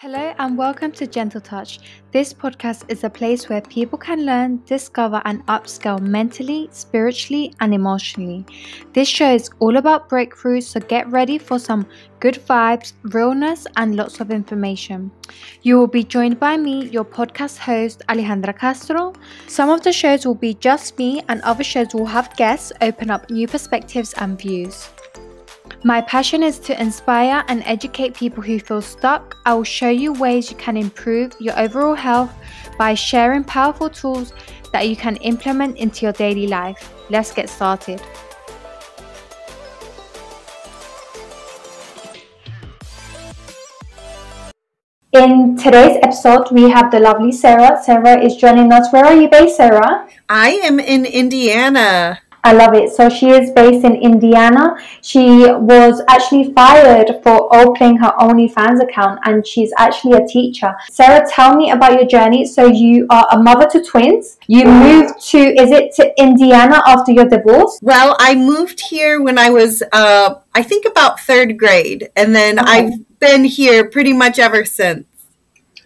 Hello and welcome to Gentle Touch. This podcast is a place where people can learn, discover, and upscale mentally, spiritually, and emotionally. This show is all about breakthroughs, so get ready for some good vibes, realness, and lots of information. You will be joined by me, your podcast host, Alejandra Castro. Some of the shows will be just me, and other shows will have guests open up new perspectives and views. My passion is to inspire and educate people who feel stuck. I will show you ways you can improve your overall health by sharing powerful tools that you can implement into your daily life. Let's get started. In today's episode, we have the lovely Sarah. Sarah is joining us. Where are you based, Sarah? I am in Indiana. I love it. So she is based in Indiana. She was actually fired for opening her OnlyFans account and she's actually a teacher. Sarah, tell me about your journey. So you are a mother to twins. You moved to, is it to Indiana after your divorce? Well, I moved here when I was, uh, I think about third grade. And then okay. I've been here pretty much ever since.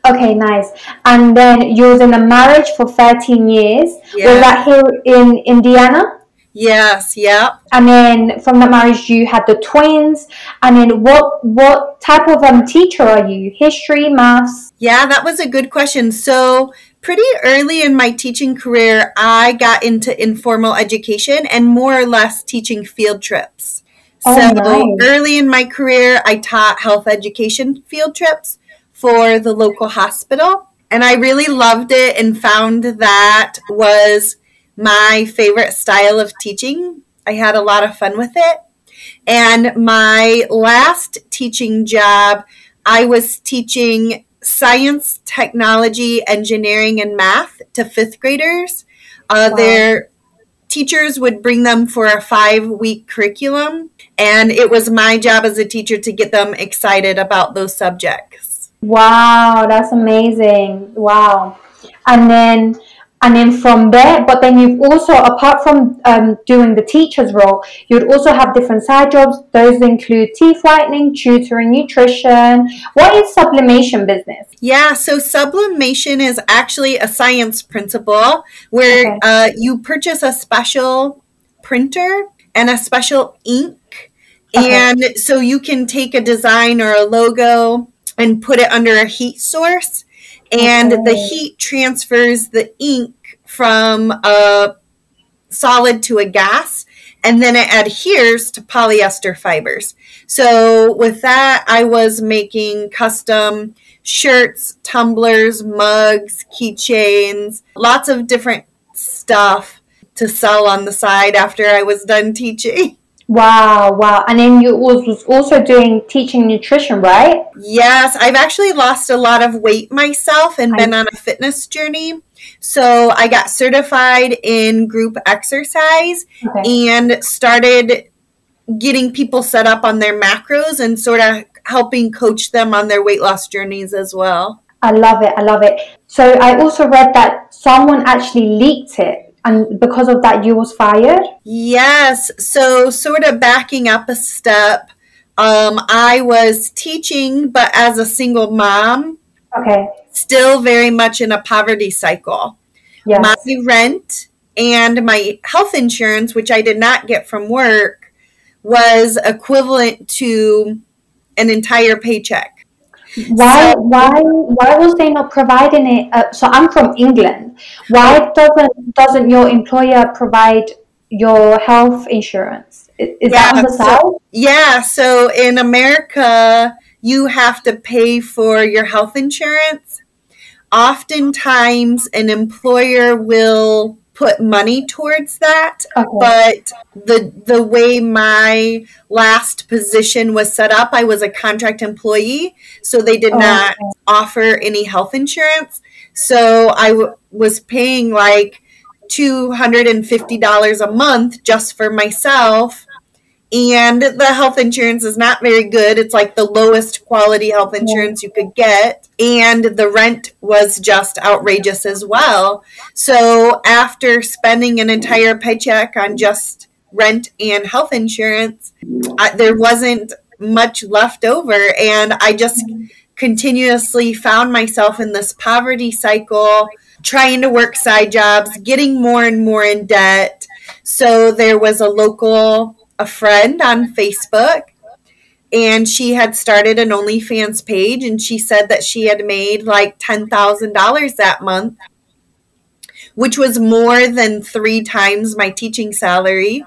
Okay, nice. And then you was in a marriage for 13 years. Yeah. Was that here in Indiana? Yes, yeah. And then from that marriage, you had the twins. And then what what type of um teacher are you? History, maths? Yeah, that was a good question. So pretty early in my teaching career, I got into informal education and more or less teaching field trips. Oh, so nice. early in my career, I taught health education field trips for the local hospital. And I really loved it and found that was my favorite style of teaching. I had a lot of fun with it. And my last teaching job, I was teaching science, technology, engineering, and math to fifth graders. Uh, wow. Their teachers would bring them for a five week curriculum, and it was my job as a teacher to get them excited about those subjects. Wow, that's amazing. Wow. And then and then from there but then you've also apart from um, doing the teacher's role you'd also have different side jobs. Those include teeth whitening tutoring nutrition. What is sublimation business? Yeah so sublimation is actually a science principle where okay. uh, you purchase a special printer and a special ink. Okay. and so you can take a design or a logo and put it under a heat source and okay. the heat transfers the ink from a solid to a gas and then it adheres to polyester fibers. So with that, I was making custom shirts, tumblers, mugs, keychains, lots of different stuff to sell on the side after I was done teaching. Wow, wow. And then you was also doing teaching nutrition, right? Yes, I've actually lost a lot of weight myself and I, been on a fitness journey. So I got certified in group exercise okay. and started getting people set up on their macros and sort of helping coach them on their weight loss journeys as well. I love it. I love it. So I also read that someone actually leaked it and because of that you was fired? Yes. So sort of backing up a step um, i was teaching but as a single mom okay. still very much in a poverty cycle. Yes. my rent and my health insurance which i did not get from work was equivalent to an entire paycheck why so, why why was they not providing it? Uh, so I'm from England. Why doesn't doesn't your employer provide your health insurance? Is yeah, that on the so, south? Yeah. So in America, you have to pay for your health insurance. Oftentimes, an employer will put money towards that okay. but the the way my last position was set up i was a contract employee so they did oh, not okay. offer any health insurance so I w- was paying like $250 a month just for myself and the health insurance is not very good. It's like the lowest quality health insurance you could get. And the rent was just outrageous as well. So after spending an entire paycheck on just rent and health insurance, I, there wasn't much left over. And I just continuously found myself in this poverty cycle, trying to work side jobs, getting more and more in debt. So there was a local a friend on Facebook and she had started an OnlyFans page and she said that she had made like $10,000 that month, which was more than 3 times my teaching salary.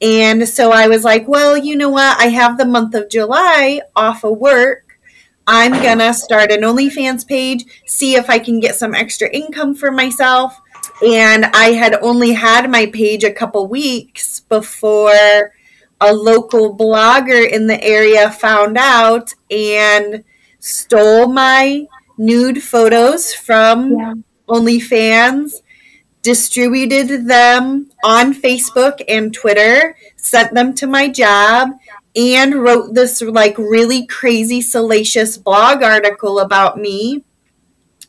And so I was like, well, you know what? I have the month of July off of work. I'm going to start an OnlyFans page, see if I can get some extra income for myself. And I had only had my page a couple weeks before a local blogger in the area found out and stole my nude photos from yeah. OnlyFans distributed them on Facebook and Twitter, sent them to my job, and wrote this like really crazy, salacious blog article about me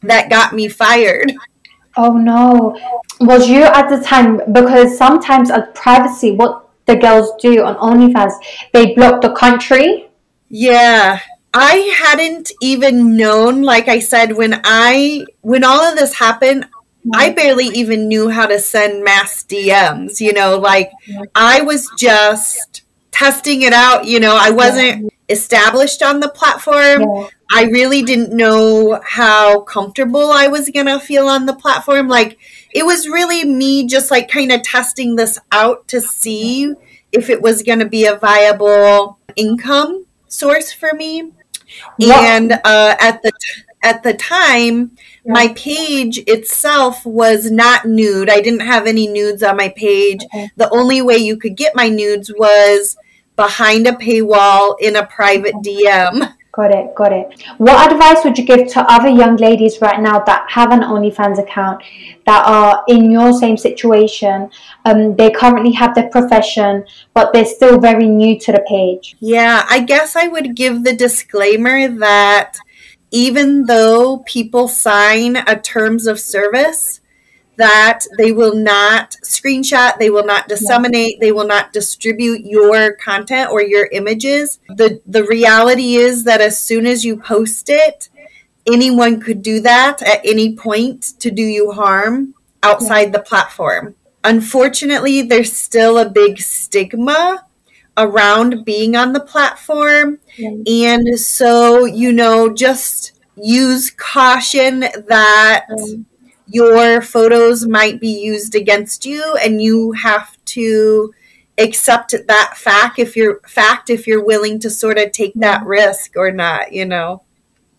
that got me fired. Oh no. Was you at the time because sometimes at privacy what the girls do on OnlyFans, they block the country? Yeah. I hadn't even known, like I said, when I when all of this happened, I mm-hmm. barely even knew how to send mass DMs, you know, like I was just testing it out, you know, I wasn't established on the platform. I really didn't know how comfortable I was going to feel on the platform. Like it was really me just like kind of testing this out to see if it was going to be a viable income source for me. And uh, at the t- at the time, yeah. my page itself was not nude. I didn't have any nudes on my page. Okay. The only way you could get my nudes was behind a paywall in a private DM. Got it, got it. What advice would you give to other young ladies right now that have an OnlyFans account that are in your same situation? Um, they currently have their profession, but they're still very new to the page. Yeah, I guess I would give the disclaimer that even though people sign a terms of service that they will not screenshot, they will not disseminate, they will not distribute your content or your images. The the reality is that as soon as you post it, anyone could do that at any point to do you harm outside the platform. Unfortunately, there's still a big stigma around being on the platform. And so, you know, just use caution that your photos might be used against you and you have to accept that fact if you're fact if you're willing to sort of take that risk or not, you know.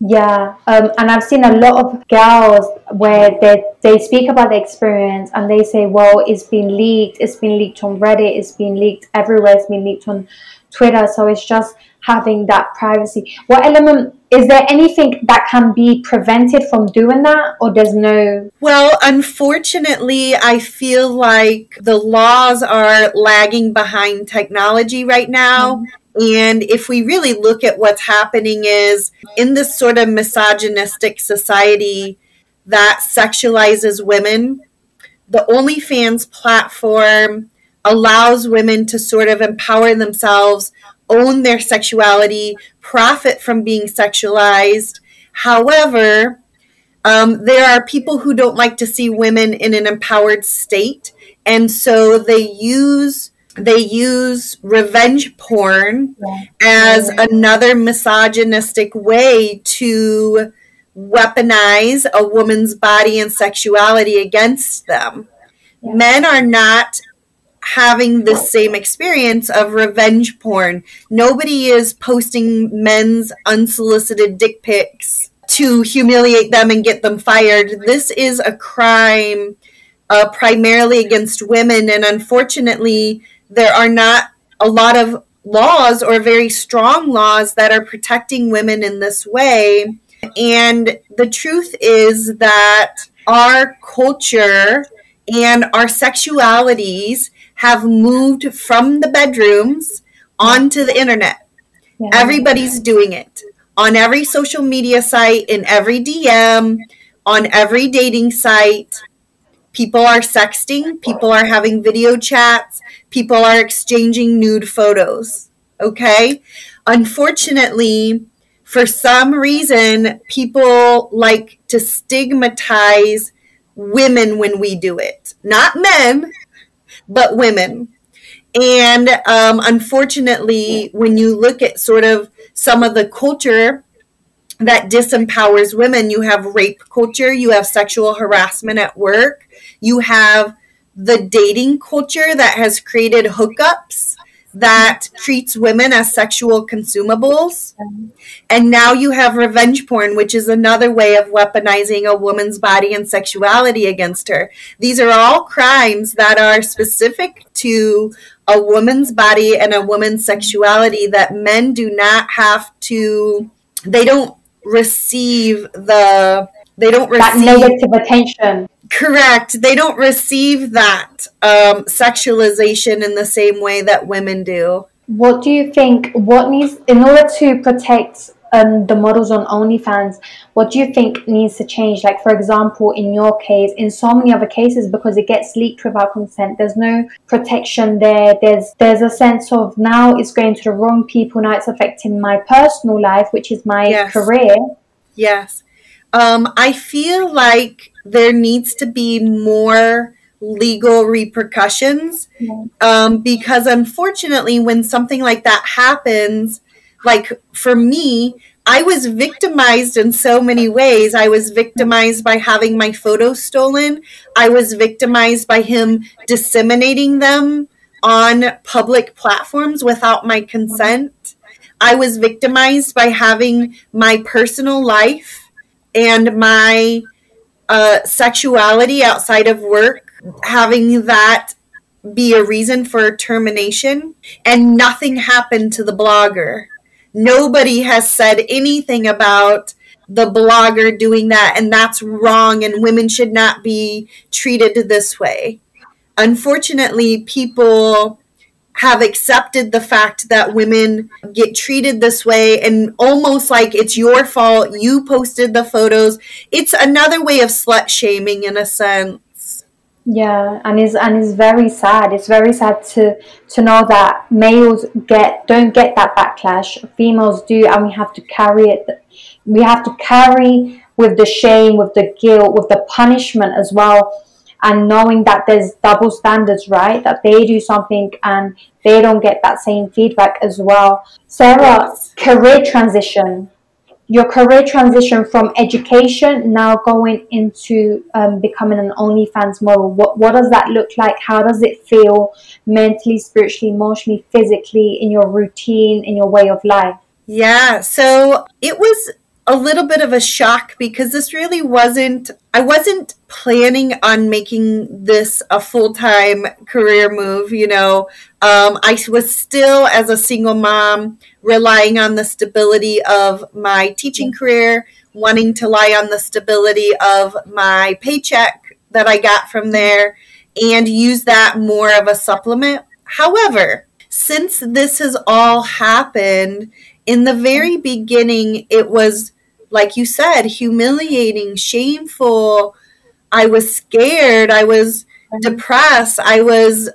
Yeah, um, and I've seen a lot of girls where they they speak about the experience and they say, "Well, it's been leaked. It's been leaked on Reddit. It's been leaked everywhere. It's been leaked on Twitter." So it's just having that privacy. What element is there anything that can be prevented from doing that, or there's no? Well, unfortunately, I feel like the laws are lagging behind technology right now. Mm-hmm and if we really look at what's happening is in this sort of misogynistic society that sexualizes women, the OnlyFans platform allows women to sort of empower themselves, own their sexuality, profit from being sexualized. However, um, there are people who don't like to see women in an empowered state. And so they use they use revenge porn as another misogynistic way to weaponize a woman's body and sexuality against them. Men are not having the same experience of revenge porn. Nobody is posting men's unsolicited dick pics to humiliate them and get them fired. This is a crime uh, primarily against women, and unfortunately, there are not a lot of laws or very strong laws that are protecting women in this way. And the truth is that our culture and our sexualities have moved from the bedrooms onto the internet. Yeah. Everybody's doing it on every social media site, in every DM, on every dating site. People are sexting, people are having video chats, people are exchanging nude photos. Okay? Unfortunately, for some reason, people like to stigmatize women when we do it. Not men, but women. And um, unfortunately, when you look at sort of some of the culture that disempowers women, you have rape culture, you have sexual harassment at work, you have the dating culture that has created hookups that treats women as sexual consumables. And now you have revenge porn, which is another way of weaponizing a woman's body and sexuality against her. These are all crimes that are specific to a woman's body and a woman's sexuality that men do not have to, they don't receive the, they don't receive that negative attention Correct. They don't receive that um, sexualization in the same way that women do. What do you think? What needs in order to protect um, the models on OnlyFans? What do you think needs to change? Like, for example, in your case, in so many other cases, because it gets leaked without consent, there's no protection there. There's there's a sense of now it's going to the wrong people. Now it's affecting my personal life, which is my yes. career. Yes. Um, I feel like there needs to be more legal repercussions um, because unfortunately when something like that happens like for me i was victimized in so many ways. I was victimized by having my photos stolen. I was victimized by him disseminating them on public platforms without my consent. I was victimized by having my personal life and my uh, sexuality outside of work, having that be a reason for termination, and nothing happened to the blogger. Nobody has said anything about the blogger doing that, and that's wrong, and women should not be treated this way. Unfortunately, people have accepted the fact that women get treated this way and almost like it's your fault you posted the photos. It's another way of slut shaming in a sense. Yeah and it's and it's very sad. It's very sad to to know that males get don't get that backlash. Females do and we have to carry it we have to carry with the shame with the guilt with the punishment as well and knowing that there's double standards, right? That they do something and they don't get that same feedback as well. Sarah, yes. career transition. Your career transition from education now going into um, becoming an OnlyFans model. What what does that look like? How does it feel mentally, spiritually, emotionally, physically in your routine, in your way of life? Yeah, so it was a little bit of a shock because this really wasn't I wasn't planning on making this a full-time career move, you know. Um, I was still as a single mom relying on the stability of my teaching career, wanting to lie on the stability of my paycheck that I got from there and use that more of a supplement. However, since this has all happened, in the very beginning, it was like you said, humiliating, shameful. I was scared. I was mm-hmm. depressed. I was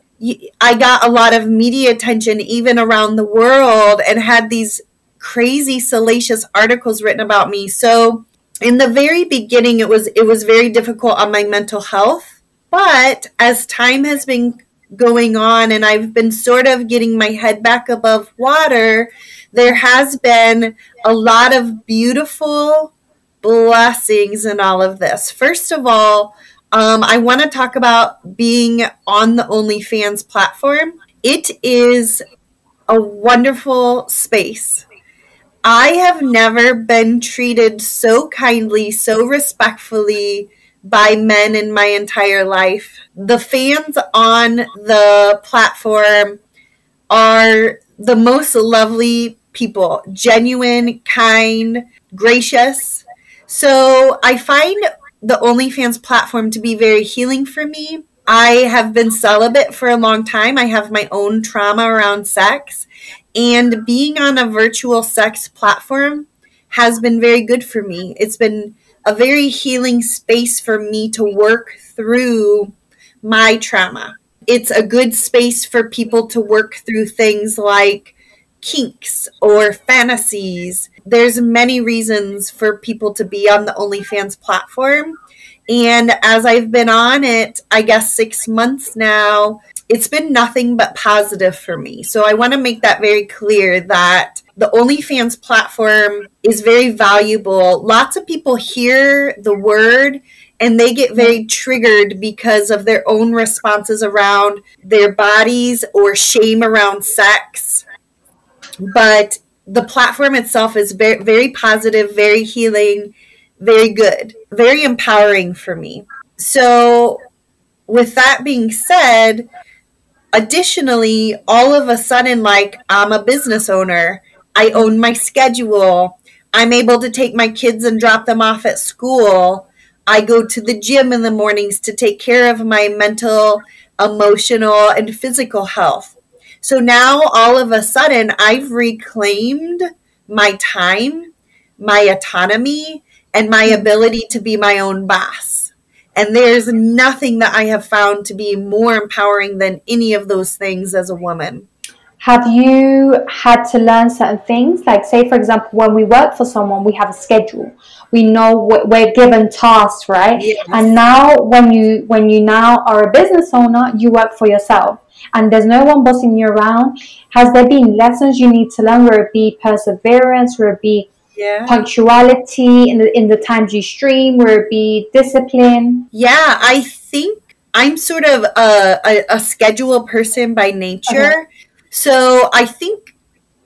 I got a lot of media attention even around the world and had these crazy salacious articles written about me. So in the very beginning it was it was very difficult on my mental health. But as time has been going on and I've been sort of getting my head back above water, there has been a lot of beautiful blessings in all of this. First of all, um, I want to talk about being on the OnlyFans platform. It is a wonderful space. I have never been treated so kindly, so respectfully by men in my entire life. The fans on the platform are the most lovely people genuine, kind, gracious. So I find the OnlyFans platform to be very healing for me. I have been celibate for a long time. I have my own trauma around sex. And being on a virtual sex platform has been very good for me. It's been a very healing space for me to work through my trauma. It's a good space for people to work through things like kinks or fantasies. There's many reasons for people to be on the OnlyFans platform. And as I've been on it, I guess six months now, it's been nothing but positive for me. So I want to make that very clear that the OnlyFans platform is very valuable. Lots of people hear the word and they get very triggered because of their own responses around their bodies or shame around sex. But the platform itself is very, very positive, very healing, very good, very empowering for me. So, with that being said, additionally, all of a sudden, like I'm a business owner, I own my schedule, I'm able to take my kids and drop them off at school. I go to the gym in the mornings to take care of my mental, emotional, and physical health. So now all of a sudden, I've reclaimed my time, my autonomy, and my ability to be my own boss. And there's nothing that I have found to be more empowering than any of those things as a woman. Have you had to learn certain things? Like, say, for example, when we work for someone, we have a schedule. We know we're given tasks, right? Yes. And now, when you when you now are a business owner, you work for yourself, and there's no one bossing you around. Has there been lessons you need to learn? Where it be perseverance, where it be yeah. punctuality in the in the times you stream, where it be discipline? Yeah, I think I'm sort of a, a, a schedule person by nature. Okay. So I think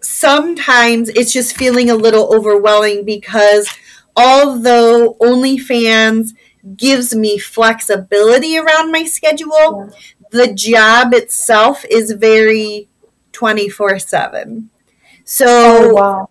sometimes it's just feeling a little overwhelming because although OnlyFans gives me flexibility around my schedule, yeah. the job itself is very 24 7. So oh, wow.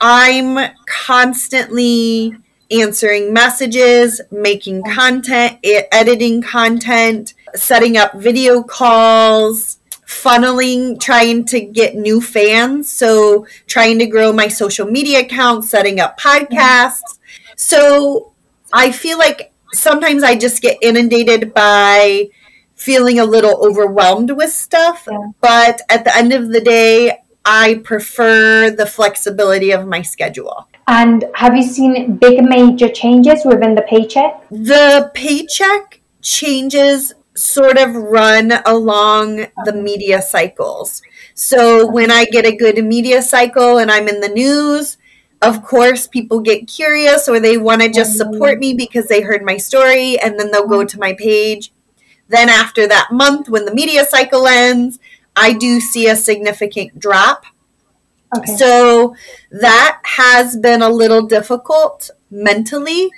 I'm constantly answering messages, making content, editing content, setting up video calls, funneling, trying to get new fans. So, trying to grow my social media account, setting up podcasts. So, I feel like sometimes I just get inundated by feeling a little overwhelmed with stuff. Yeah. But at the end of the day, I prefer the flexibility of my schedule. And have you seen big major changes within the paycheck? The paycheck changes sort of run along the media cycles. So when I get a good media cycle and I'm in the news, of course, people get curious or they want to just support me because they heard my story and then they'll go to my page. Then, after that month, when the media cycle ends, I do see a significant drop. Okay. So that has been a little difficult mentally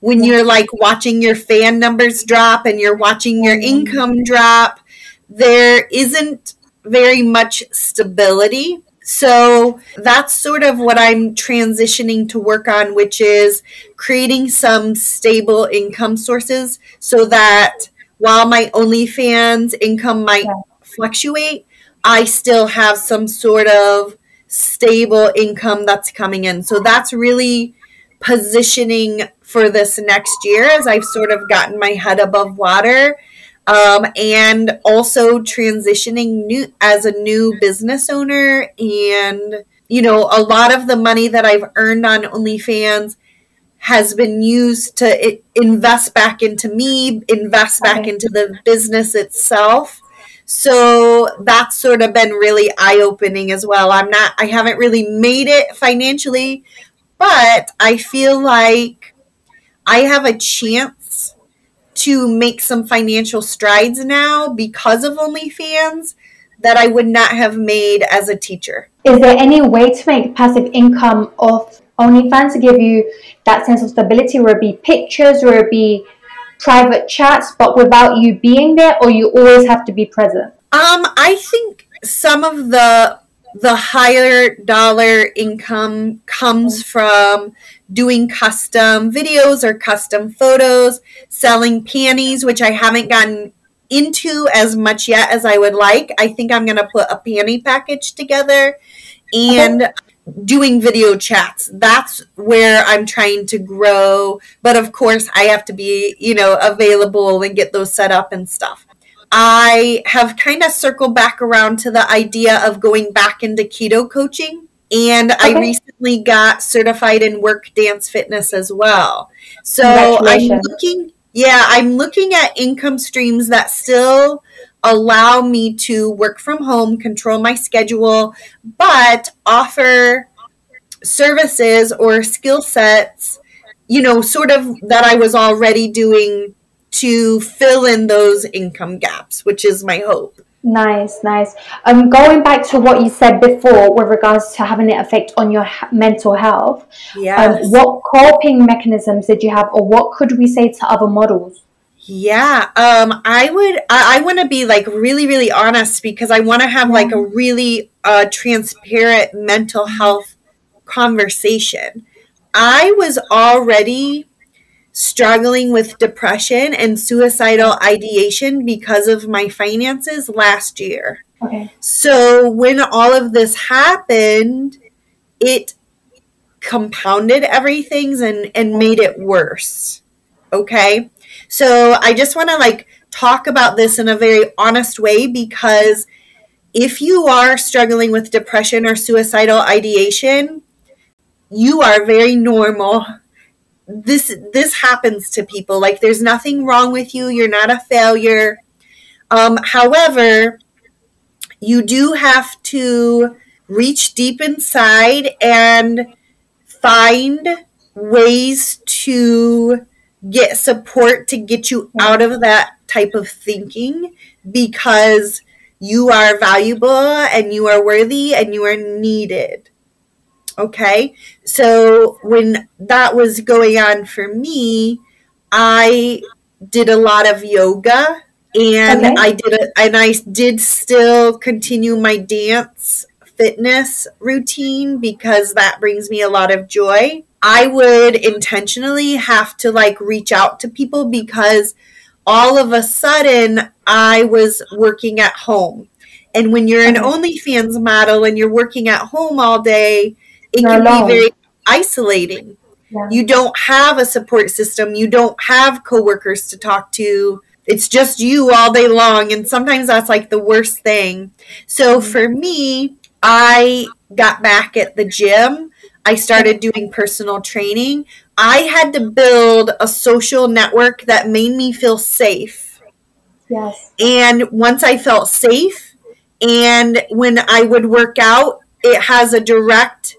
when you're like watching your fan numbers drop and you're watching your mm-hmm. income drop. There isn't very much stability. So that's sort of what I'm transitioning to work on, which is creating some stable income sources so that while my OnlyFans income might fluctuate, I still have some sort of stable income that's coming in. So that's really positioning for this next year as I've sort of gotten my head above water. Um, and also transitioning new as a new business owner and you know a lot of the money that i've earned on onlyfans has been used to invest back into me invest back okay. into the business itself so that's sort of been really eye opening as well. I'm not, I haven't really made it financially, but I feel like I have a chance to make some financial strides now because of OnlyFans that I would not have made as a teacher. Is there any way to make passive income off OnlyFans to give you that sense of stability, where it be pictures, where it be private chats, but without you being there, or you always have to be present? Um, I think some of the the higher dollar income comes from doing custom videos or custom photos, selling panties, which I haven't gotten into as much yet as I would like. I think I'm going to put a panty package together and doing video chats. That's where I'm trying to grow. But of course, I have to be, you know, available and get those set up and stuff. I have kind of circled back around to the idea of going back into keto coaching. And okay. I recently got certified in WERQ dance fitness as well. So I'm looking, yeah, I'm looking at income streams that still allow me to work from home, control my schedule, but offer services or skill sets, you know, sort of that I was already doing to fill in those income gaps, which is my hope. Nice, nice. Um, going back to what you said before with regards to having an effect on your mental health, yes. Um, what coping mechanisms did you have, or what could we say to other models? Yeah, um, I would. I, I want to be like really, really honest because I want to have like a really uh, transparent mental health conversation. I was already struggling with depression and suicidal ideation because of my finances last year. Okay. So when all of this happened, it compounded everything and and made it worse. Okay? So I just want to like talk about this in a very honest way because if you are struggling with depression or suicidal ideation, you are very normal. This this happens to people. Like there's nothing wrong with you. You're not a failure. Um, however, you do have to reach deep inside and find ways to get support to get you out of that type of thinking because you are valuable and you are worthy and you are needed. Okay. So when that was going on for me, I did a lot of yoga and okay. I did it and I did still continue my dance fitness routine because that brings me a lot of joy. I would intentionally have to like reach out to people because all of a sudden I was working at home. And when you're an OnlyFans model and you're working at home all day, it you're can alone. be very isolating. Yeah. You don't have a support system, you don't have coworkers to talk to. It's just you all day long. And sometimes that's like the worst thing. So mm-hmm. for me, I got back at the gym I started doing personal training, I had to build a social network that made me feel safe. Yes. And once I felt safe, and when I would work out, it has a direct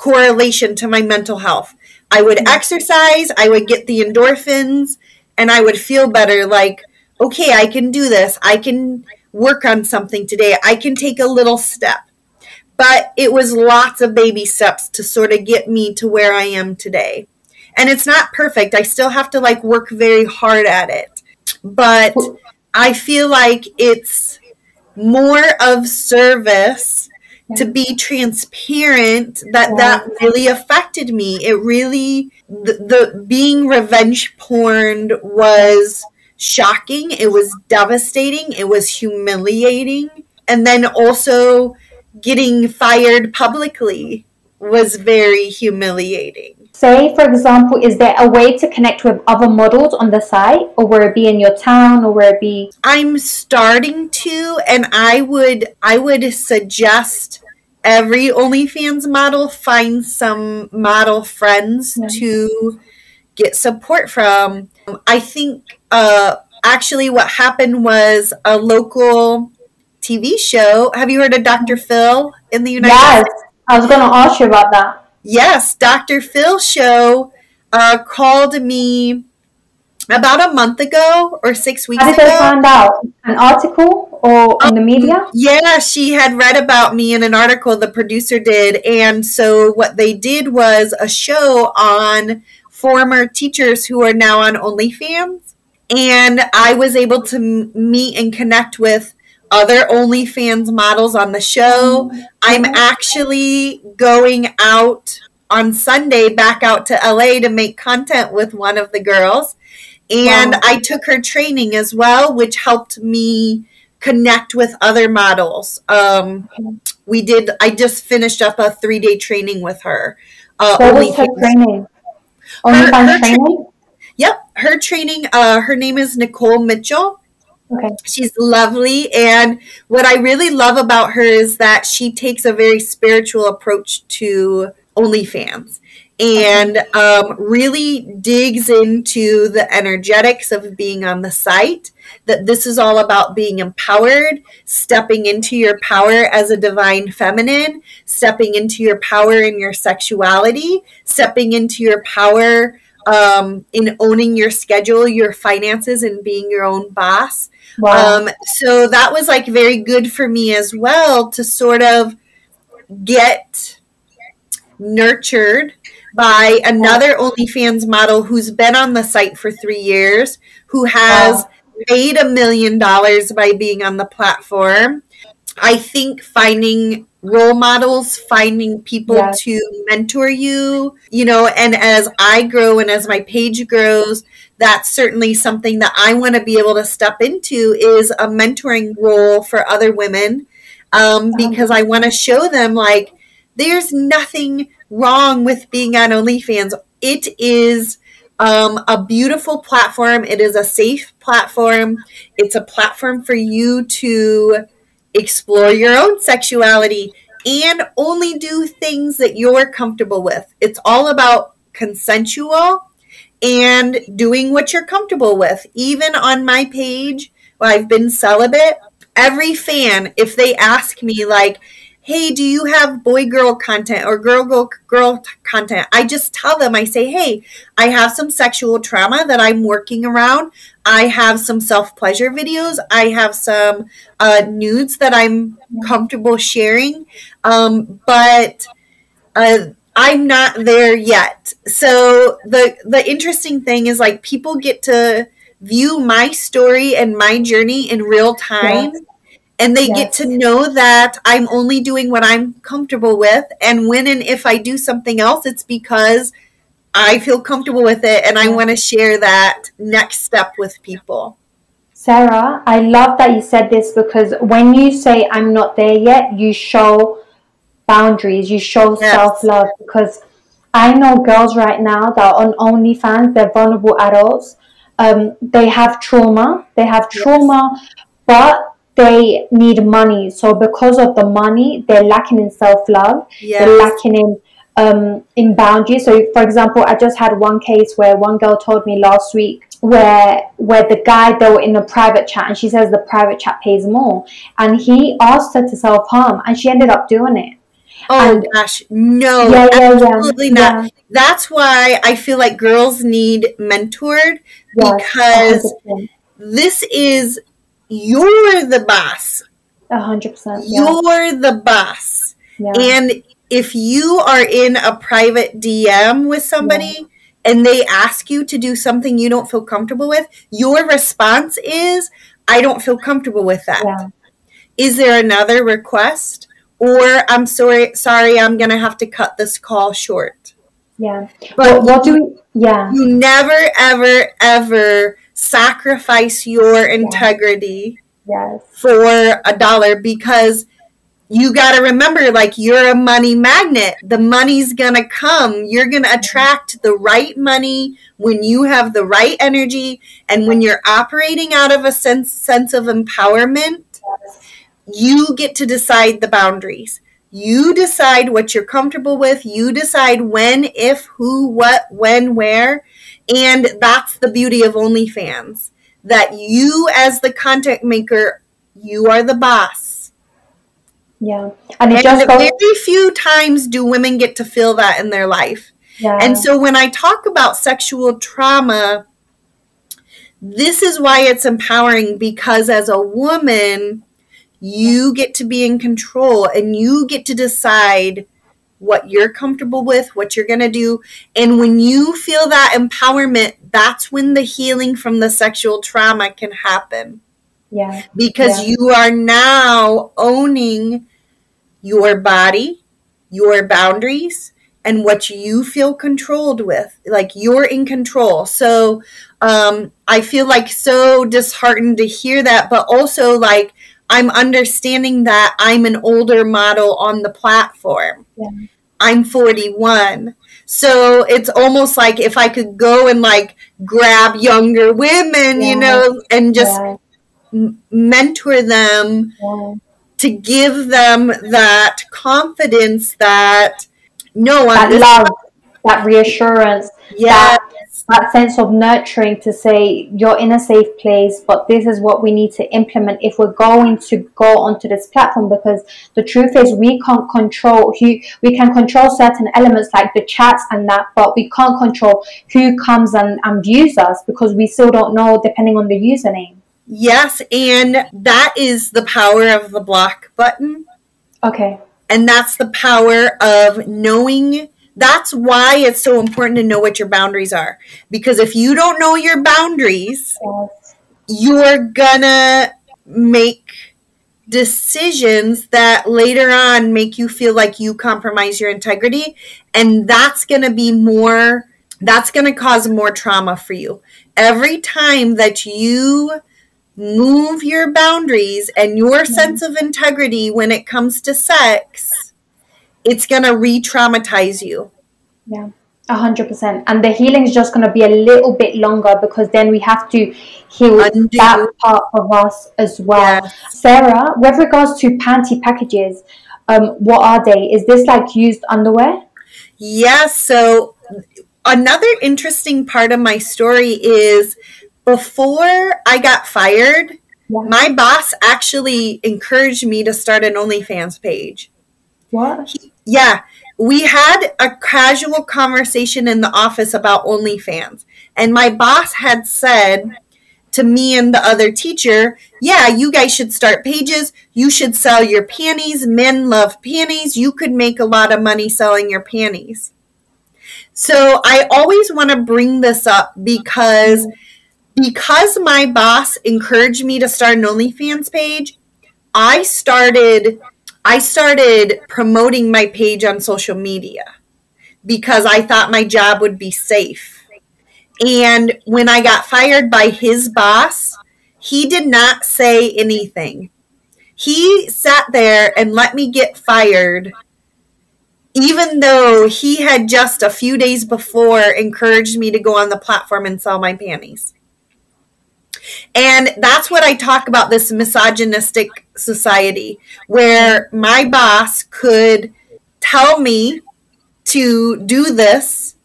correlation to my mental health. I would mm-hmm. exercise, I would get the endorphins, and I would feel better like, okay, I can do this. I can work on something today. I can take a little step but it was lots of baby steps to sort of get me to where I am today. And it's not perfect. I still have to like work very hard at it. But I feel like it's more of service to be transparent that that really affected me. It really the, the being revenge porn was shocking. It was devastating. It was humiliating. And then also getting fired publicly was very humiliating. Say, for example, is there a way to connect with other models on the site, or where it be in your town, or where it be? I'm starting to, and I would, I would suggest every OnlyFans model find some model friends yeah. to get support from. I think, uh, actually, what happened was a local TV show. Have you heard of Dr. Phil in the United yes, States? Yes, I was going to ask you about that. Yes, Dr. Phil show uh, called me about a month ago or six weeks ago. How did they find out? An article or in the media? Um, yeah, she had read about me in an article the producer did. And so what they did was a show on former teachers who are now on OnlyFans. And I was able to meet and connect with other OnlyFans models on the show. I'm actually going out on Sunday back out to LA to make content with one of the girls. And wow. I took her training as well, which helped me connect with other models. Um, we did, I just finished up a three day training with her. Uh, what was her training? OnlyFans training? Tra- yep, her training, uh, her name is Nicole Mitchell Okay. She's lovely. And what I really love about her is that she takes a very spiritual approach to OnlyFans and um, really digs into the energetics of being on the site. That this is all about being empowered, stepping into your power as a divine feminine, stepping into your power in your sexuality, stepping into your power um, in owning your schedule, your finances, and being your own boss. Wow. Um, so that was like very good for me as well to sort of get nurtured by another OnlyFans model who's been on the site for three years, who has wow. made a million dollars by being on the platform. I think finding role models, finding people yes. to mentor you, you know, and as I grow and as my page grows, that's certainly something that I want to be able to step into is a mentoring role for other women um, because I want to show them like there's nothing wrong with being on OnlyFans. It is um, a beautiful platform. It is a safe platform. It's a platform for you to explore your own sexuality and only do things that you're comfortable with. It's all about consensual and doing what you're comfortable with. Even on my page, where I've been celibate. Every fan, if they ask me, like, hey, do you have boy girl content or girl girl girl content? I just tell them, I say, hey, I have some sexual trauma that I'm working around. I have some self pleasure videos. I have some uh, nudes that I'm comfortable sharing. Um, but uh, I'm not there yet. So the the interesting thing is like people get to view my story and my journey in real time. Yes and they yes. get to know that I'm only doing what I'm comfortable with. And when and if I do something else, it's because I feel comfortable with it and I want to share that next step with people. Sarah, I love that you said this because when you say I'm not there yet, you show boundaries, you show yes. self love. Because I know girls right now that are on OnlyFans, they're vulnerable adults. Um, they have trauma, they have trauma, yes. but they need money. So because of the money, they're lacking in self love. Yes. They're lacking in um, in boundaries. So, for example, I just had one case where one girl told me last week where where the guy they were in a private chat and she says the private chat pays more, and he asked her to self harm, and she ended up doing it. Oh and, gosh, no, yeah, yeah, absolutely yeah, not. That's why I feel like girls need mentored because 100%. this is you're the boss. A hundred percent. You're the boss. Yeah. And if you are in a private DM with somebody yeah. and they ask you to do something you don't feel comfortable with, your response is, I don't feel comfortable with that. Yeah. Is there another request? Or I'm sorry sorry, I'm gonna have to cut this call short. Yeah. But what do we yeah. You never, ever, ever sacrifice your integrity yes. for a dollar because you got to remember like you're a money magnet. The money's gonna come. You're gonna attract the right money when you have the right energy and when you're operating out of a sense sense of empowerment you get to decide the boundaries. You decide what you're comfortable with. You decide when if who what when where and that's the beauty of OnlyFans that you, as the content maker, you are the boss. Yeah. And, and just very few times do women get to feel that in their life. Yeah. And so when I talk about sexual trauma, this is why it's empowering because as a woman, you get to be in control and you get to decide what you're comfortable with, what you're going to do. And when you feel that empowerment, that's when the healing from the sexual trauma can happen. Yeah. Because yeah. you are now owning your body, your boundaries, and what you feel controlled with. Like you're in control. So um, I feel like so disheartened to hear that, but also like I'm understanding that I'm an older model on the platform. Yeah. I'm 41. So it's almost like if I could go and like grab younger women, yeah. you know, and just yeah. m- mentor them to give them that confidence that no that love that reassurance yeah that sense of nurturing to say you're in a safe place but this is what we need to implement if we're going to go onto this platform. Because the truth is we can't control who we can control certain elements like the chats and that but we can't control who comes and, and views us because we still don't know depending on the username. Yes and that is the power of the block button. Okay. And that's the power of knowing that's why it's so important to know what your boundaries are. Because if you don't know your boundaries, yes. you're gonna make decisions that later on make you feel like you compromise your integrity. And that's gonna be more, that's gonna cause more trauma for you. Every time that you move your boundaries and your mm-hmm. sense of integrity when it comes to sex, it's going to re traumatize you. Yeah. A hundred percent, and the healing is just going to be a little bit longer because then we have to heal Undo. that part of us as well. Yes. Sarah, with regards to panty packages, um, what are they? Is this like used underwear? Yes. So another interesting part of my story is before I got fired, yeah. my boss actually encouraged me to start an OnlyFans page. What? He, yeah, we had a casual conversation in the office about OnlyFans, and my boss had said to me and the other teacher, yeah, you guys should start pages. You should sell your panties. Men love panties. You could make a lot of money selling your panties. So I always want to bring this up because because my boss encouraged me to start an OnlyFans page, I started I started promoting my page on social media because I thought my job would be safe. And when I got fired by his boss, he did not say anything. He sat there and let me get fired, even though he had just a few days before encouraged me to go on the platform and sell my panties. And that's what I talk about this misogynistic society where my boss could tell me to do this.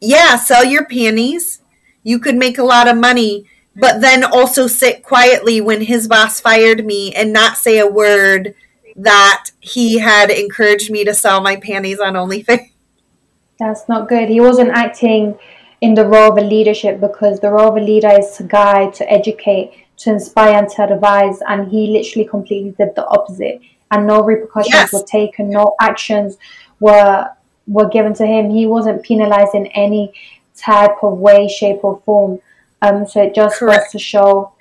Yeah, sell your panties. You could make a lot of money, but then also sit quietly when his boss fired me and not say a word that he had encouraged me to sell my panties on OnlyFans. That's not good. He wasn't acting in the role of a leadership because the role of a leader is to guide, to educate, to inspire, and to advise. And he literally completely did the opposite, and no repercussions yes. were taken, no actions were were given to him. He wasn't penalized in any type of way, shape, or form. Um, so it just Correct. goes to show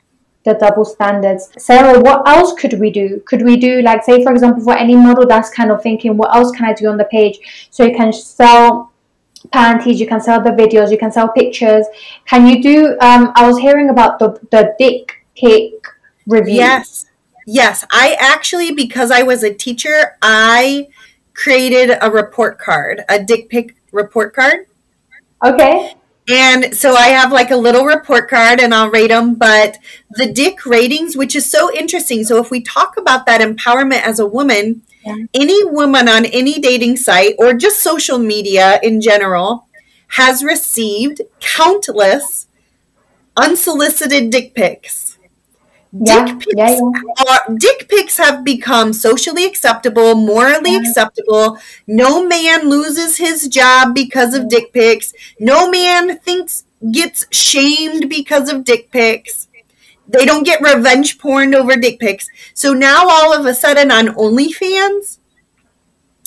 the double standards. Sarah, what else could we do? Could we do like say for example for any model that's kind of thinking what else can I do on the page so you can sell panties, you can sell the videos, you can sell pictures. Can you do? Um, I was hearing about the the dick pic review. Yes, yes. I actually, because I was a teacher, I created a report card, a dick pic report card. Okay. And so I have like a little report card and I'll rate them. But the dick ratings, which is so interesting. So if we talk about that empowerment as a woman, yeah. Any woman on any dating site or just social media in general has received countless unsolicited dick pics. Yeah, dick pics, yeah, are, dick pics have become socially acceptable, morally acceptable. No man loses his job because of dick pics. No man thinks gets shamed because of dick pics they don't get revenge porn over dick pics. So now all of a sudden on OnlyFans,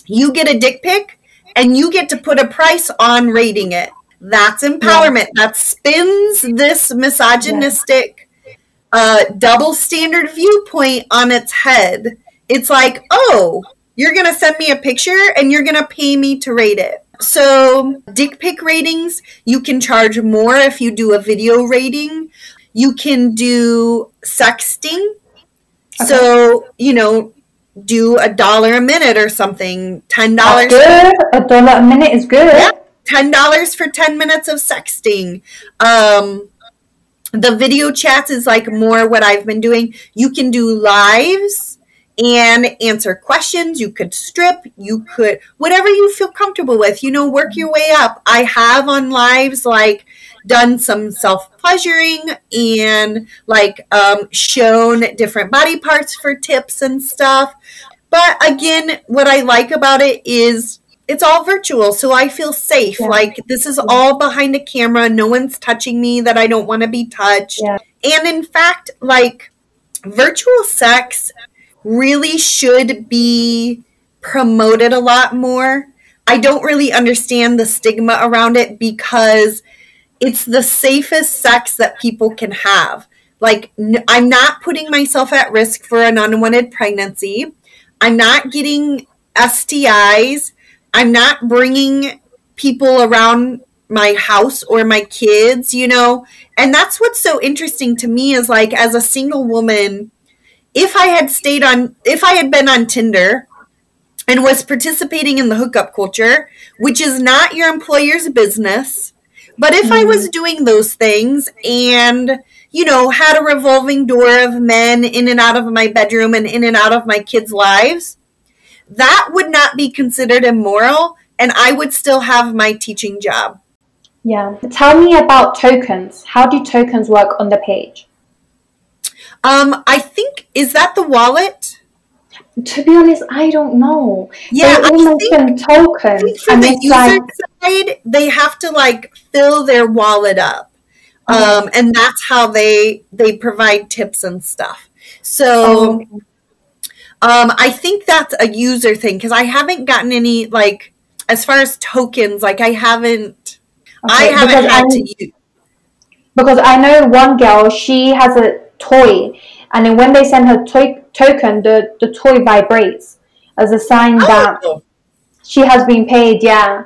you get a dick pic and you get to put a price on rating it. That's empowerment. Yeah. That spins this misogynistic yeah. uh, double standard viewpoint on its head. It's like, oh, you're going to send me a picture and you're going to pay me to rate it. So, dick pic ratings, you can charge more if you do a video rating. You can do sexting. Okay. So, you know, do a dollar a minute or something. Ten dollars. Good. A dollar a minute is good. Yeah. Ten dollars for ten minutes of sexting. Um, the video chats is like more what I've been doing. You can do lives and answer questions. You could strip, you could, whatever you feel comfortable with, you know, work your way up. I have on lives like done some self pleasuring and like um, shown different body parts for tips and stuff. But again, what I like about it is it's all virtual, so I feel safe. Yeah. Like this is all behind a camera. No one's touching me that I don't want to be touched. Yeah. And in fact, like virtual sex really should be promoted a lot more. I don't really understand the stigma around it because it's the safest sex that people can have. Like, I'm not putting myself at risk for an unwanted pregnancy. I'm not getting STIs. I'm not bringing people around my house or my kids, you know? And that's what's so interesting to me is like, as a single woman, if I had stayed on, if I had been on Tinder and was participating in the hookup culture, which is not your employer's business, but if mm-hmm. I was doing those things and, you know, had a revolving door of men in and out of my bedroom and in and out of my kids' lives, that would not be considered immoral and I would still have my teaching job. Yeah. Tell me about tokens. How do tokens work on the page? Um, I think is that the wallet? To be honest, I don't know. Yeah, they I think, tokens. I think for the user like... side, they have to like fill their wallet up, um, and that's how they they provide tips and stuff. So, oh. um, I think that's a user thing because I haven't gotten any like as far as tokens. Like I haven't, okay, I haven't had I'm, to use because I know one girl. She has a toy, and then when they send her toy token, the the toy vibrates as a sign oh. that she has been paid. Yeah.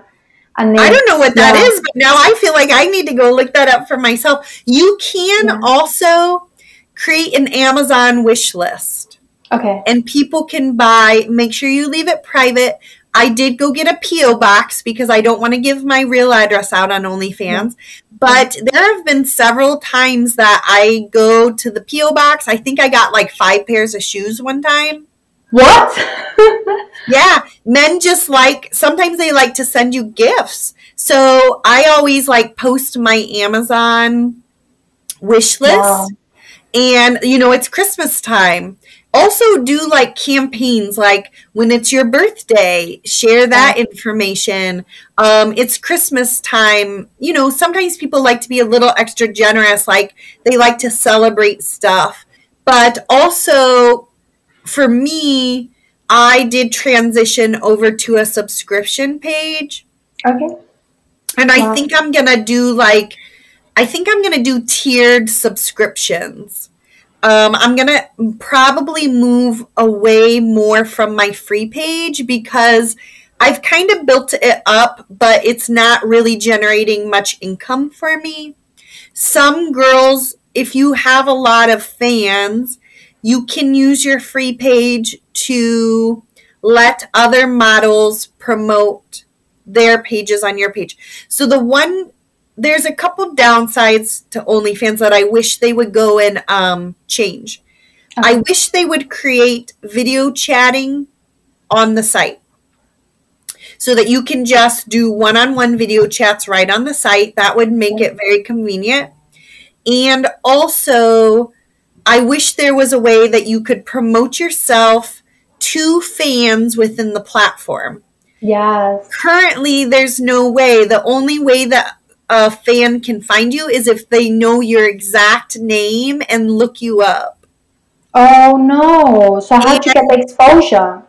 And then, I don't know what that yeah. is, but now I feel like I need to go look that up for myself. You can yeah. also create an Amazon wish list. Okay. And people can buy, make sure you leave it private. I did go get a P.O. box because I don't want to give my real address out on OnlyFans. But there have been several times that I go to the P.O. box. I think I got like five pairs of shoes one time. What? yeah. Men just like, sometimes they like to send you gifts. So I always like post my Amazon wish list. Wow. And, you know, it's Christmas time also do like campaigns like when it's your birthday share that information. Um, it's christmas time. You know sometimes people like to be a little extra generous like they like to celebrate stuff. But also for me i did transition over to a subscription page. Okay. And i think i'm gonna do like i think i'm gonna do tiered subscriptions um, I'm going to probably move away more from my free page because I've kind of built it up, but it's not really generating much income for me. Some girls, if you have a lot of fans, you can use your free page to let other models promote their pages on your page. So the one there's a couple downsides to OnlyFans that I wish they would go and um, change. Okay. I wish they would create video chatting on the site so that you can just do one on one video chats right on the site. That would make it very convenient. And also, I wish there was a way that you could promote yourself to fans within the platform. Yes. Currently, there's no way. The only way that a fan can find you is if they know your exact name and look you up. Oh no. So how do you get the exposure?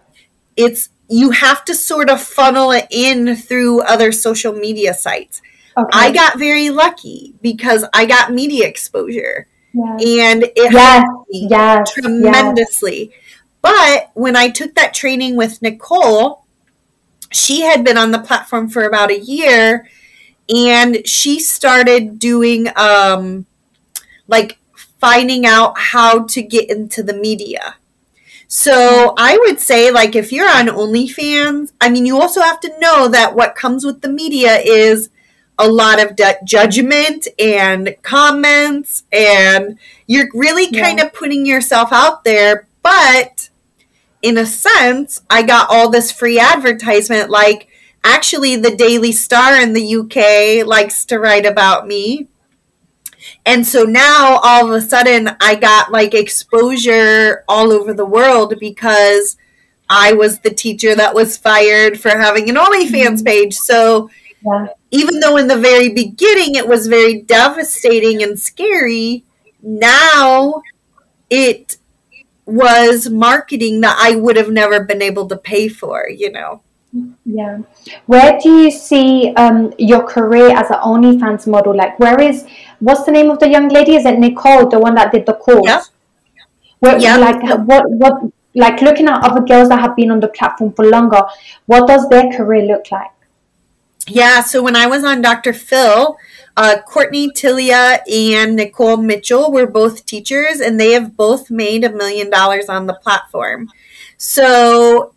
It's you have to sort of funnel it in through other social media sites. Okay. I got very lucky because I got media exposure. Yes. And it yes. helped me yes. tremendously. But when I took that training with Nicole, she had been on the platform for about a year and she started doing um like finding out how to get into the media. So I would say, like, if you're on OnlyFans, I mean, you also have to know that what comes with the media is a lot of d- judgment and comments and you're really kind yeah. of putting yourself out there but in a sense i got all this free advertisement like actually the daily star in the uk likes to write about me and so now all of a sudden i got like exposure all over the world because i was the teacher that was fired for having an onlyfans mm-hmm. page so yeah. even though in the very beginning it was very devastating and scary now it was marketing that I would have never been able to pay for, you know. Yeah. Where do you see um, your career as an OnlyFans model? Like, where is, what's the name of the young lady? Is it Nicole, the one that did the course? Yeah. Where, yeah. Like, what, what, like looking at other girls that have been on the platform for longer, what does their career look like? Yeah. So when I was on Dr. Phil, uh, Courtney Tillia and Nicole Mitchell were both teachers, and they have both made a million dollars on the platform. So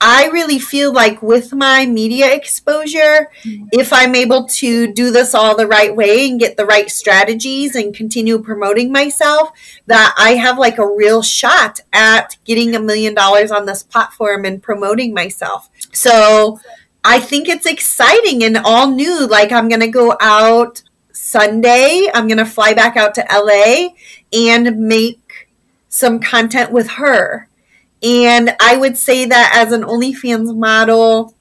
I really feel like with my media exposure, mm-hmm. if I'm able to do this all the right way and get the right strategies and continue promoting myself, that I have like a real shot at getting a million dollars on this platform and promoting myself. So I think it's exciting and all new. Like I'm going to go out Sunday. I'm going to fly back out to LA and make some content with her. And I would say that as an OnlyFans model,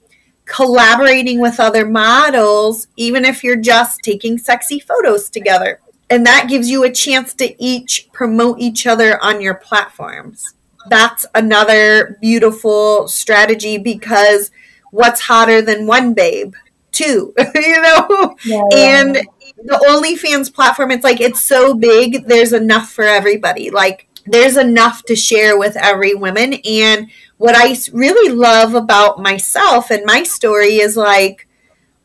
collaborating with other models, even if you're just taking sexy photos together. And that gives you a chance to each promote each other on your platforms. That's another beautiful strategy because what's hotter than one babe? Two, you know? Yeah. And the OnlyFans platform, it's like it's so big, there's enough for everybody. Like there's enough to share with every woman. And what I really love about myself and my story is like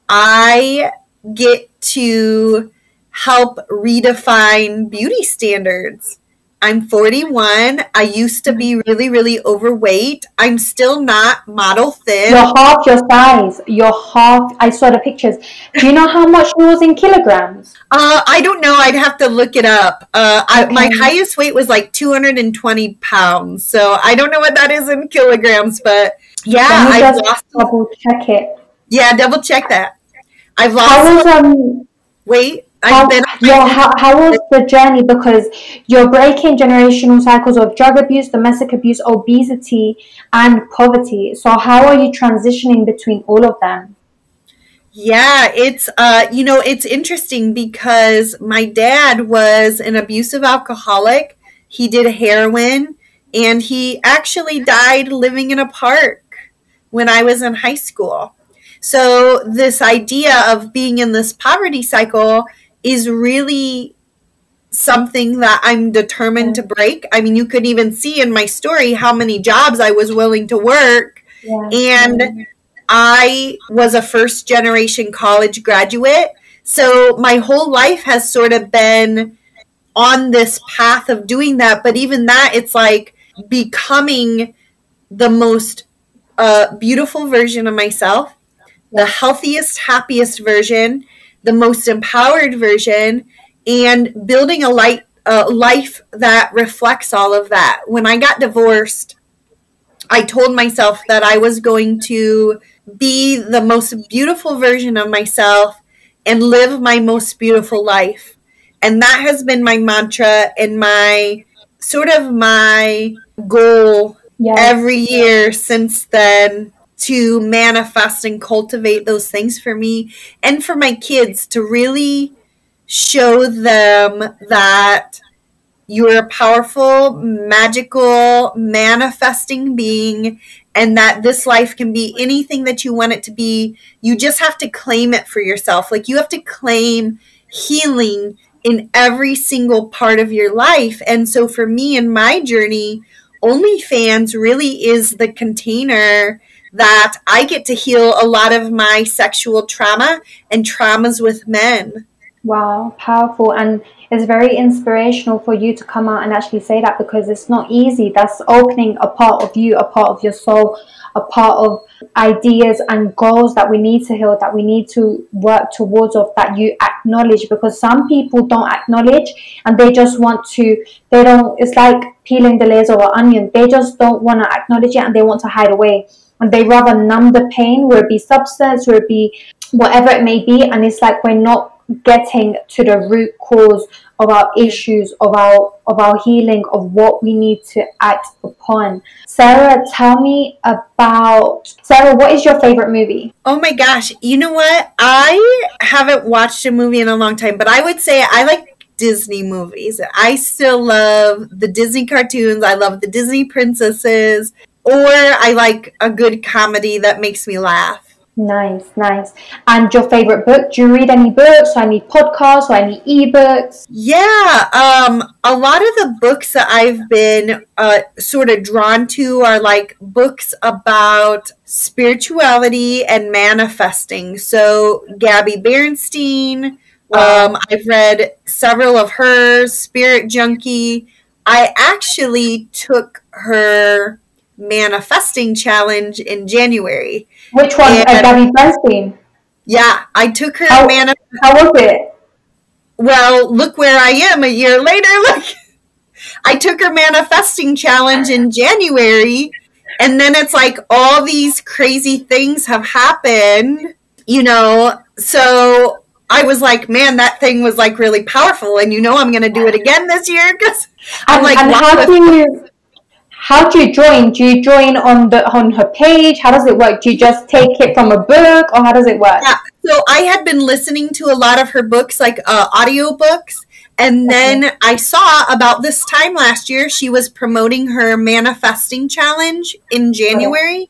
I get to help redefine beauty standards. I'm 41. I used to be really, really overweight. I'm still not model thin. You're half your size. You're half. I saw the pictures. Do you know how much you was in kilograms? Uh, I don't know. I'd have to look it up. Uh, okay. I, my highest weight was like 220 pounds. So I don't know what that is in kilograms, but yeah, I lost. Double check it. Yeah, double check that. I've lost. How was um weight how, yeah, how, how was the journey? Because you're breaking generational cycles of drug abuse, domestic abuse, obesity, and poverty. So, how are you transitioning between all of them? Yeah, it's uh, you know, it's interesting because my dad was an abusive alcoholic. He did heroin, and he actually died living in a park when I was in high school. So, this idea of being in this poverty cycle is really something that I'm determined to break. I mean, you could even see in my story how many jobs I was willing to work. Yeah. And I was a first generation college graduate. So my whole life has sort of been on this path of doing that. But even that, it's like becoming the most uh, beautiful version of myself, the healthiest, happiest version the most empowered version and building a light a life that reflects all of that. When I got divorced, I told myself that I was going to be the most beautiful version of myself and live my most beautiful life. And that has been my mantra and my sort of my goal yes. every year since then to manifest and cultivate those things for me and for my kids to really show them that you're a powerful, magical, manifesting being, and that this life can be anything that you want it to be. You just have to claim it for yourself. Like you have to claim healing in every single part of your life. And so for me in my journey, OnlyFans really is the container that I get to heal a lot of my sexual trauma and traumas with men. Wow, powerful. And it's very inspirational for you to come out and actually say that because it's not easy. That's opening a part of you, a part of your soul, a part of ideas and goals that we need to heal, that we need to work towards, of that you acknowledge. Because some people don't acknowledge and they just want to, they don't, it's like peeling the layers of an onion. They just don't want to acknowledge it and they want to hide away. They rather numb the pain, where it be substance, where it be whatever it may be. And it's like we're not getting to the root cause of our issues of our of our healing of what we need to act upon sarah tell me about sarah what is your favorite movie oh my gosh you know what i haven't watched a movie in a long time but i would say i like Disney movies. I still love the Disney cartoons. I love the Disney princesses. Or I like a good comedy that makes me laugh. Nice, nice. And your favorite book? Do you read any books or any podcasts or any ebooks? Yeah, um, a lot of the books that I've been uh, sort of drawn to are like books about spirituality and manifesting. So Gabby Bernstein, um, I've read several of hers. Spirit Junkie. I actually took her manifesting challenge in January. Which one? And, uh, Gabby Bernstein. Yeah, I took her how, manif- how was it? Well, look where I am a year later. Look, I took her manifesting challenge in January, and then it's like all these crazy things have happened, you know. So I was like, man, that thing was like really powerful, and you know, I'm going to do it again this year because I'm and, like, and how do you? How do you join? Do you join on the on her page? How does it work? Do you just take it from a book, or how does it work? Yeah. So I had been listening to a lot of her books, like uh, audio books, and then okay. I saw about this time last year she was promoting her manifesting challenge in January,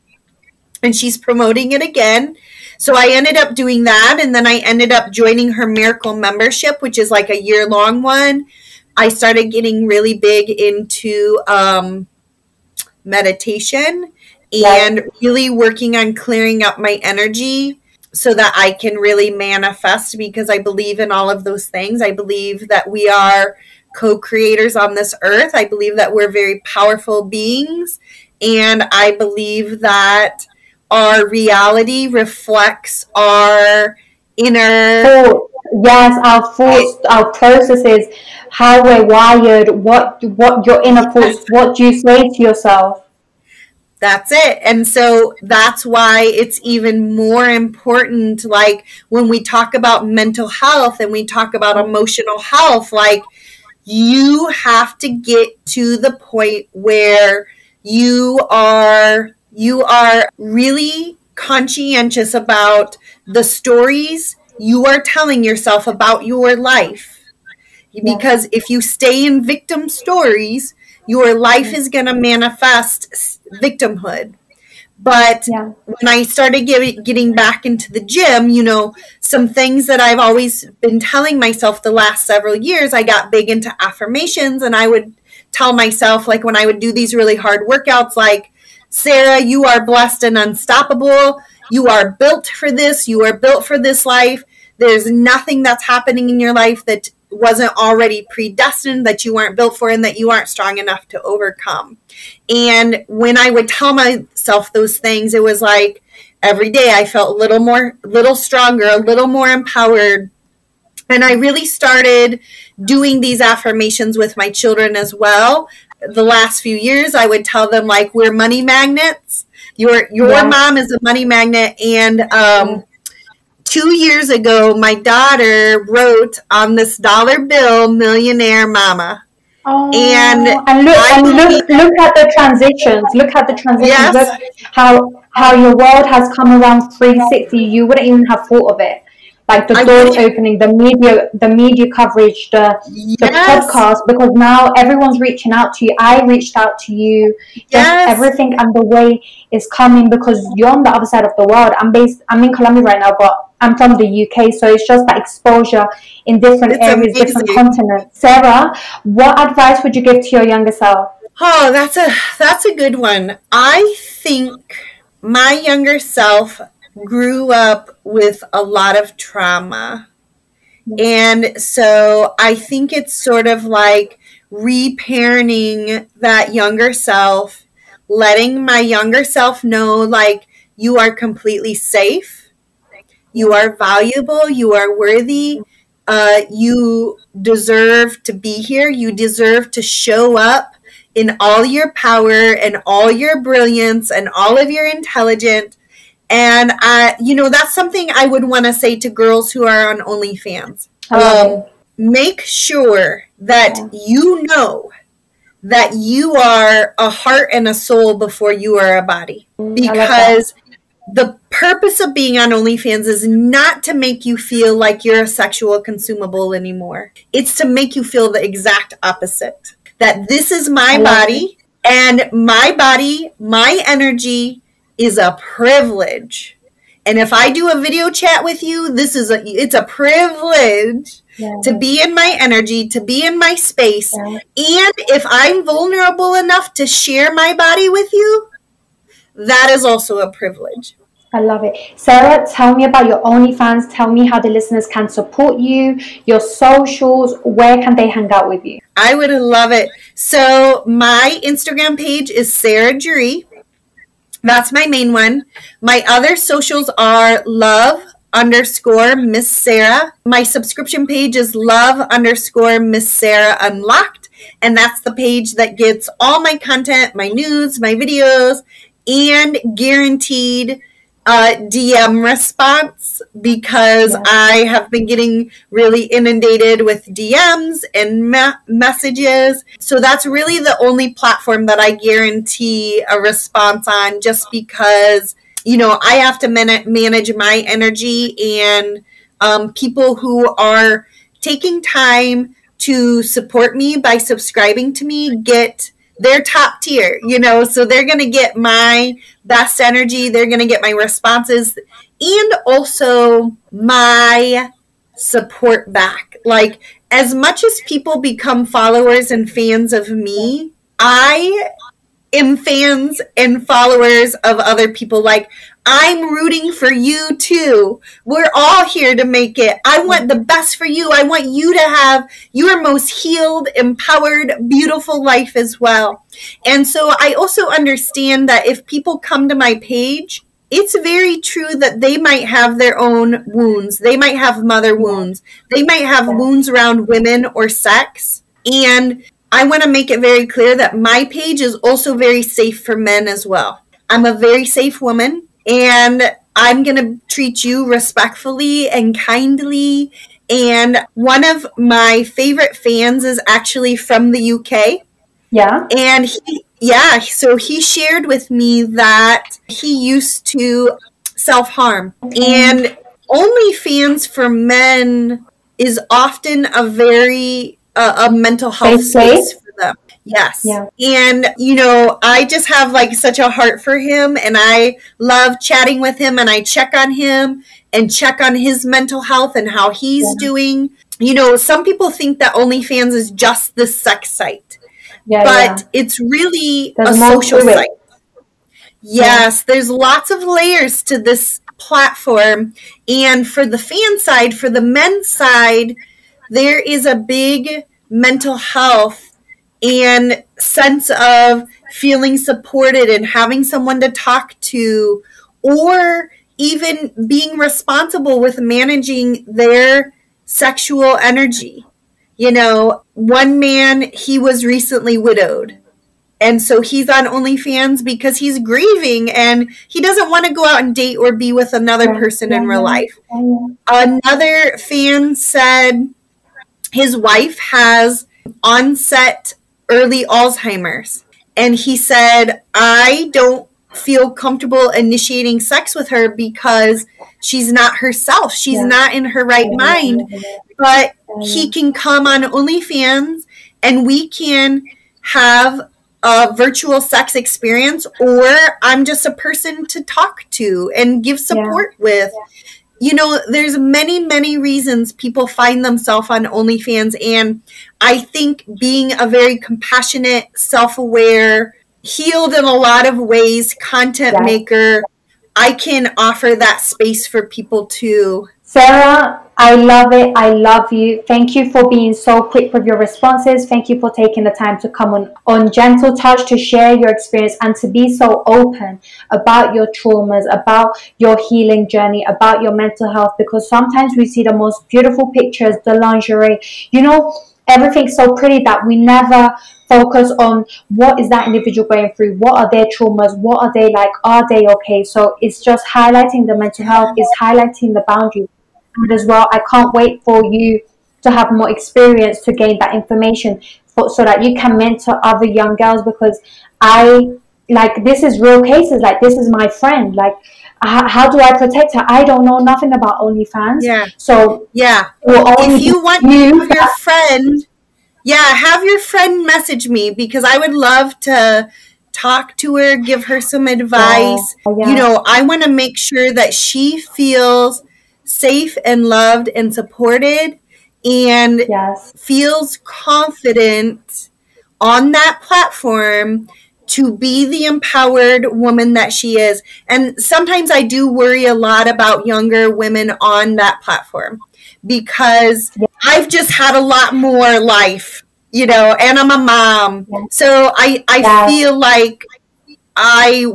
and she's promoting it again. So I ended up doing that, and then I ended up joining her miracle membership, which is like a year long one. I started getting really big into um, meditation and really working on clearing up my energy so that I can really manifest because I believe in all of those things. I believe that we are co creators on this earth. I believe that we're very powerful beings. And I believe that our reality reflects our inner. Yes, our thoughts, our processes, how we're wired, what what your inner thoughts, what do you say to yourself? That's it. And so that's why it's even more important like when we talk about mental health and we talk about emotional health like you have to get to the point where you are you are really conscientious about the stories you are telling yourself about your life because if you stay in victim stories, your life is going to manifest victimhood. But yeah. when I started get, getting back into the gym, you know, some things that I've always been telling myself the last several years, I got big into affirmations and I would tell myself, like when I would do these really hard workouts, like, Sarah, you are blessed and unstoppable. You are built for this. You are built for this life. There's nothing that's happening in your life that wasn't already predestined, that you weren't built for, and that you aren't strong enough to overcome. And when I would tell myself those things, it was like every day I felt a little more, little stronger, a little more empowered. And I really started doing these affirmations with my children as well. The last few years, I would tell them like we're money magnets. Your your yeah. mom is a money magnet, and um, two years ago, my daughter wrote on this dollar bill, Millionaire Mama. Oh, and, and look, and look, look at the transitions. Look at the transitions. Yes. Look how how your world has come around 360. You wouldn't even have thought of it. Like the doors opening, the media, the media coverage, the yes. the podcast. Because now everyone's reaching out to you. I reached out to you. Yes. everything and the way is coming because you're on the other side of the world. I'm based. I'm in Colombia right now, but I'm from the UK, so it's just that exposure in different it's areas, amazing. different continents. Sarah, what advice would you give to your younger self? Oh, that's a that's a good one. I think my younger self grew up with a lot of trauma. And so I think it's sort of like reparenting that younger self, letting my younger self know like you are completely safe, you are valuable, you are worthy, uh, you deserve to be here, you deserve to show up in all your power and all your brilliance and all of your intelligence. And I, you know, that's something I would want to say to girls who are on OnlyFans. Um, make sure that yeah. you know that you are a heart and a soul before you are a body. Because the purpose of being on OnlyFans is not to make you feel like you're a sexual consumable anymore. It's to make you feel the exact opposite. That this is my body it. and my body, my energy is a privilege. And if I do a video chat with you, this is a it's a privilege yeah. to be in my energy, to be in my space. Yeah. And if I'm vulnerable enough to share my body with you, that is also a privilege. I love it. Sarah, tell me about your OnlyFans. Tell me how the listeners can support you, your socials, where can they hang out with you? I would love it. So my Instagram page is Sarah Juree. That's my main one. My other socials are love underscore Miss Sarah. My subscription page is love underscore Miss Sarah Unlocked. And that's the page that gets all my content, my news, my videos, and guaranteed uh, DM response because yeah. I have been getting really inundated with DMs and me- messages. So that's really the only platform that I guarantee a response on just because, you know, I have to man- manage my energy and um, people who are taking time to support me by subscribing to me get they're top tier, you know, so they're going to get my best energy, they're going to get my responses and also my support back. Like as much as people become followers and fans of me, I am fans and followers of other people. Like I'm rooting for you too. We're all here to make it. I want the best for you. I want you to have your most healed, empowered, beautiful life as well. And so I also understand that if people come to my page, it's very true that they might have their own wounds. They might have mother wounds. They might have wounds around women or sex. And I want to make it very clear that my page is also very safe for men as well. I'm a very safe woman and I'm going to treat you respectfully and kindly. And one of my favorite fans is actually from the UK. Yeah. And he, yeah, so he shared with me that he used to self harm. And OnlyFans for men is often a very uh, a mental health space for them. Yes. Yeah. And, you know, I just have like such a heart for him and I love chatting with him and I check on him and check on his mental health and how he's yeah. doing. You know, some people think that OnlyFans is just the sex site. Yeah, but yeah. it's really there's a social site. Yes, there's lots of layers to this platform. And for the fan side, for the men's side, there is a big mental health and sense of feeling supported and having someone to talk to or even being responsible with managing their sexual energy. You know, one man, he was recently widowed. And so he's on OnlyFans because he's grieving and he doesn't want to go out and date or be with another person in real life. Another fan said his wife has onset early Alzheimer's. And he said, I don't feel comfortable initiating sex with her because she's not herself. She's yeah. not in her right mind. But he can come on OnlyFans and we can have a virtual sex experience, or I'm just a person to talk to and give support yeah. with you know, there's many, many reasons people find themselves on OnlyFans. And I think being a very compassionate, self aware, healed in a lot of ways content yeah. maker, I can offer that space for people to. Sarah, I love it. I love you. Thank you for being so quick with your responses. Thank you for taking the time to come on, on Gentle Touch to share your experience and to be so open about your traumas, about your healing journey, about your mental health. Because sometimes we see the most beautiful pictures, the lingerie, you know, everything's so pretty that we never focus on what is that individual going through what are their traumas what are they like are they okay so it's just highlighting the mental health is highlighting the boundaries as well i can't wait for you to have more experience to gain that information for, so that you can mentor other young girls because i like this is real cases like this is my friend like how, how do I protect her? I don't know nothing about OnlyFans. Yeah. So yeah, if you want you your friend yeah, have your friend message me because I would love to talk to her, give her some advice. Yeah, yeah. You know, I want to make sure that she feels safe and loved and supported and yes. feels confident on that platform to be the empowered woman that she is. And sometimes I do worry a lot about younger women on that platform because yeah. I've just had a lot more life, you know, and I'm a mom. Yeah. So I I yeah. feel like I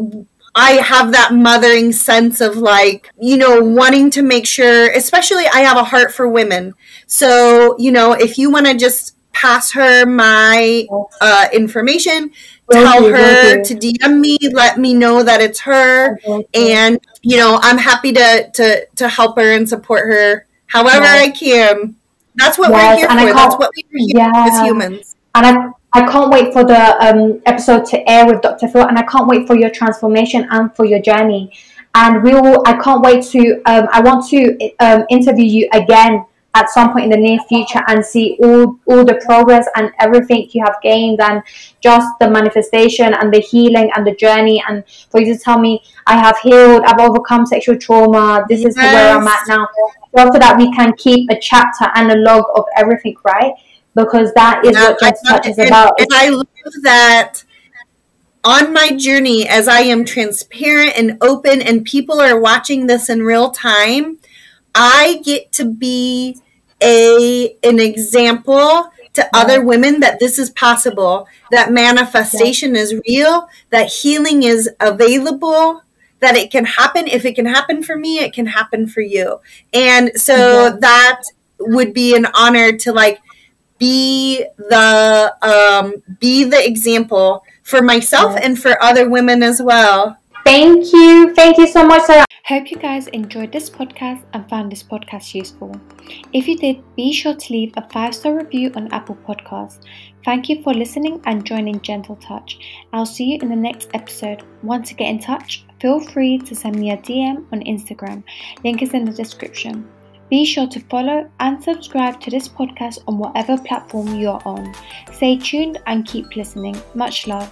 I have that mothering sense of like, you know, wanting to make sure, especially I have a heart for women. So, you know, if you want to just pass her my uh, information, tell her to DM me, let me know that it's her, and you know I'm happy to to to help her and support her however yes. I can. That's what yes, we're here for. That's what we're here yeah. as humans. And I I can't wait for the um, episode to air with Dr. Phil, and I can't wait for your transformation and for your journey. And we will. I can't wait to. Um, I want to um, interview you again at some point in the near future and see all, all the progress and everything you have gained and just the manifestation and the healing and the journey and for you to tell me I have healed, I've overcome sexual trauma, this yes. is where I'm at now. So that we can keep a chapter and a log of everything, right? Because that is what Just Touch is about. And I love that on my journey as I am transparent and open and people are watching this in real time, I get to be a an example to other women that this is possible, that manifestation is real, that healing is available, that it can happen. If it can happen for me, it can happen for you. And so that would be an honor to like be the um, be the example for myself and for other women as well. Thank you. Thank you so much, Sarah. Hope you guys enjoyed this podcast and found this podcast useful. If you did, be sure to leave a five star review on Apple Podcasts. Thank you for listening and joining Gentle Touch. I'll see you in the next episode. Want to get in touch? Feel free to send me a DM on Instagram. Link is in the description. Be sure to follow and subscribe to this podcast on whatever platform you're on. Stay tuned and keep listening. Much love.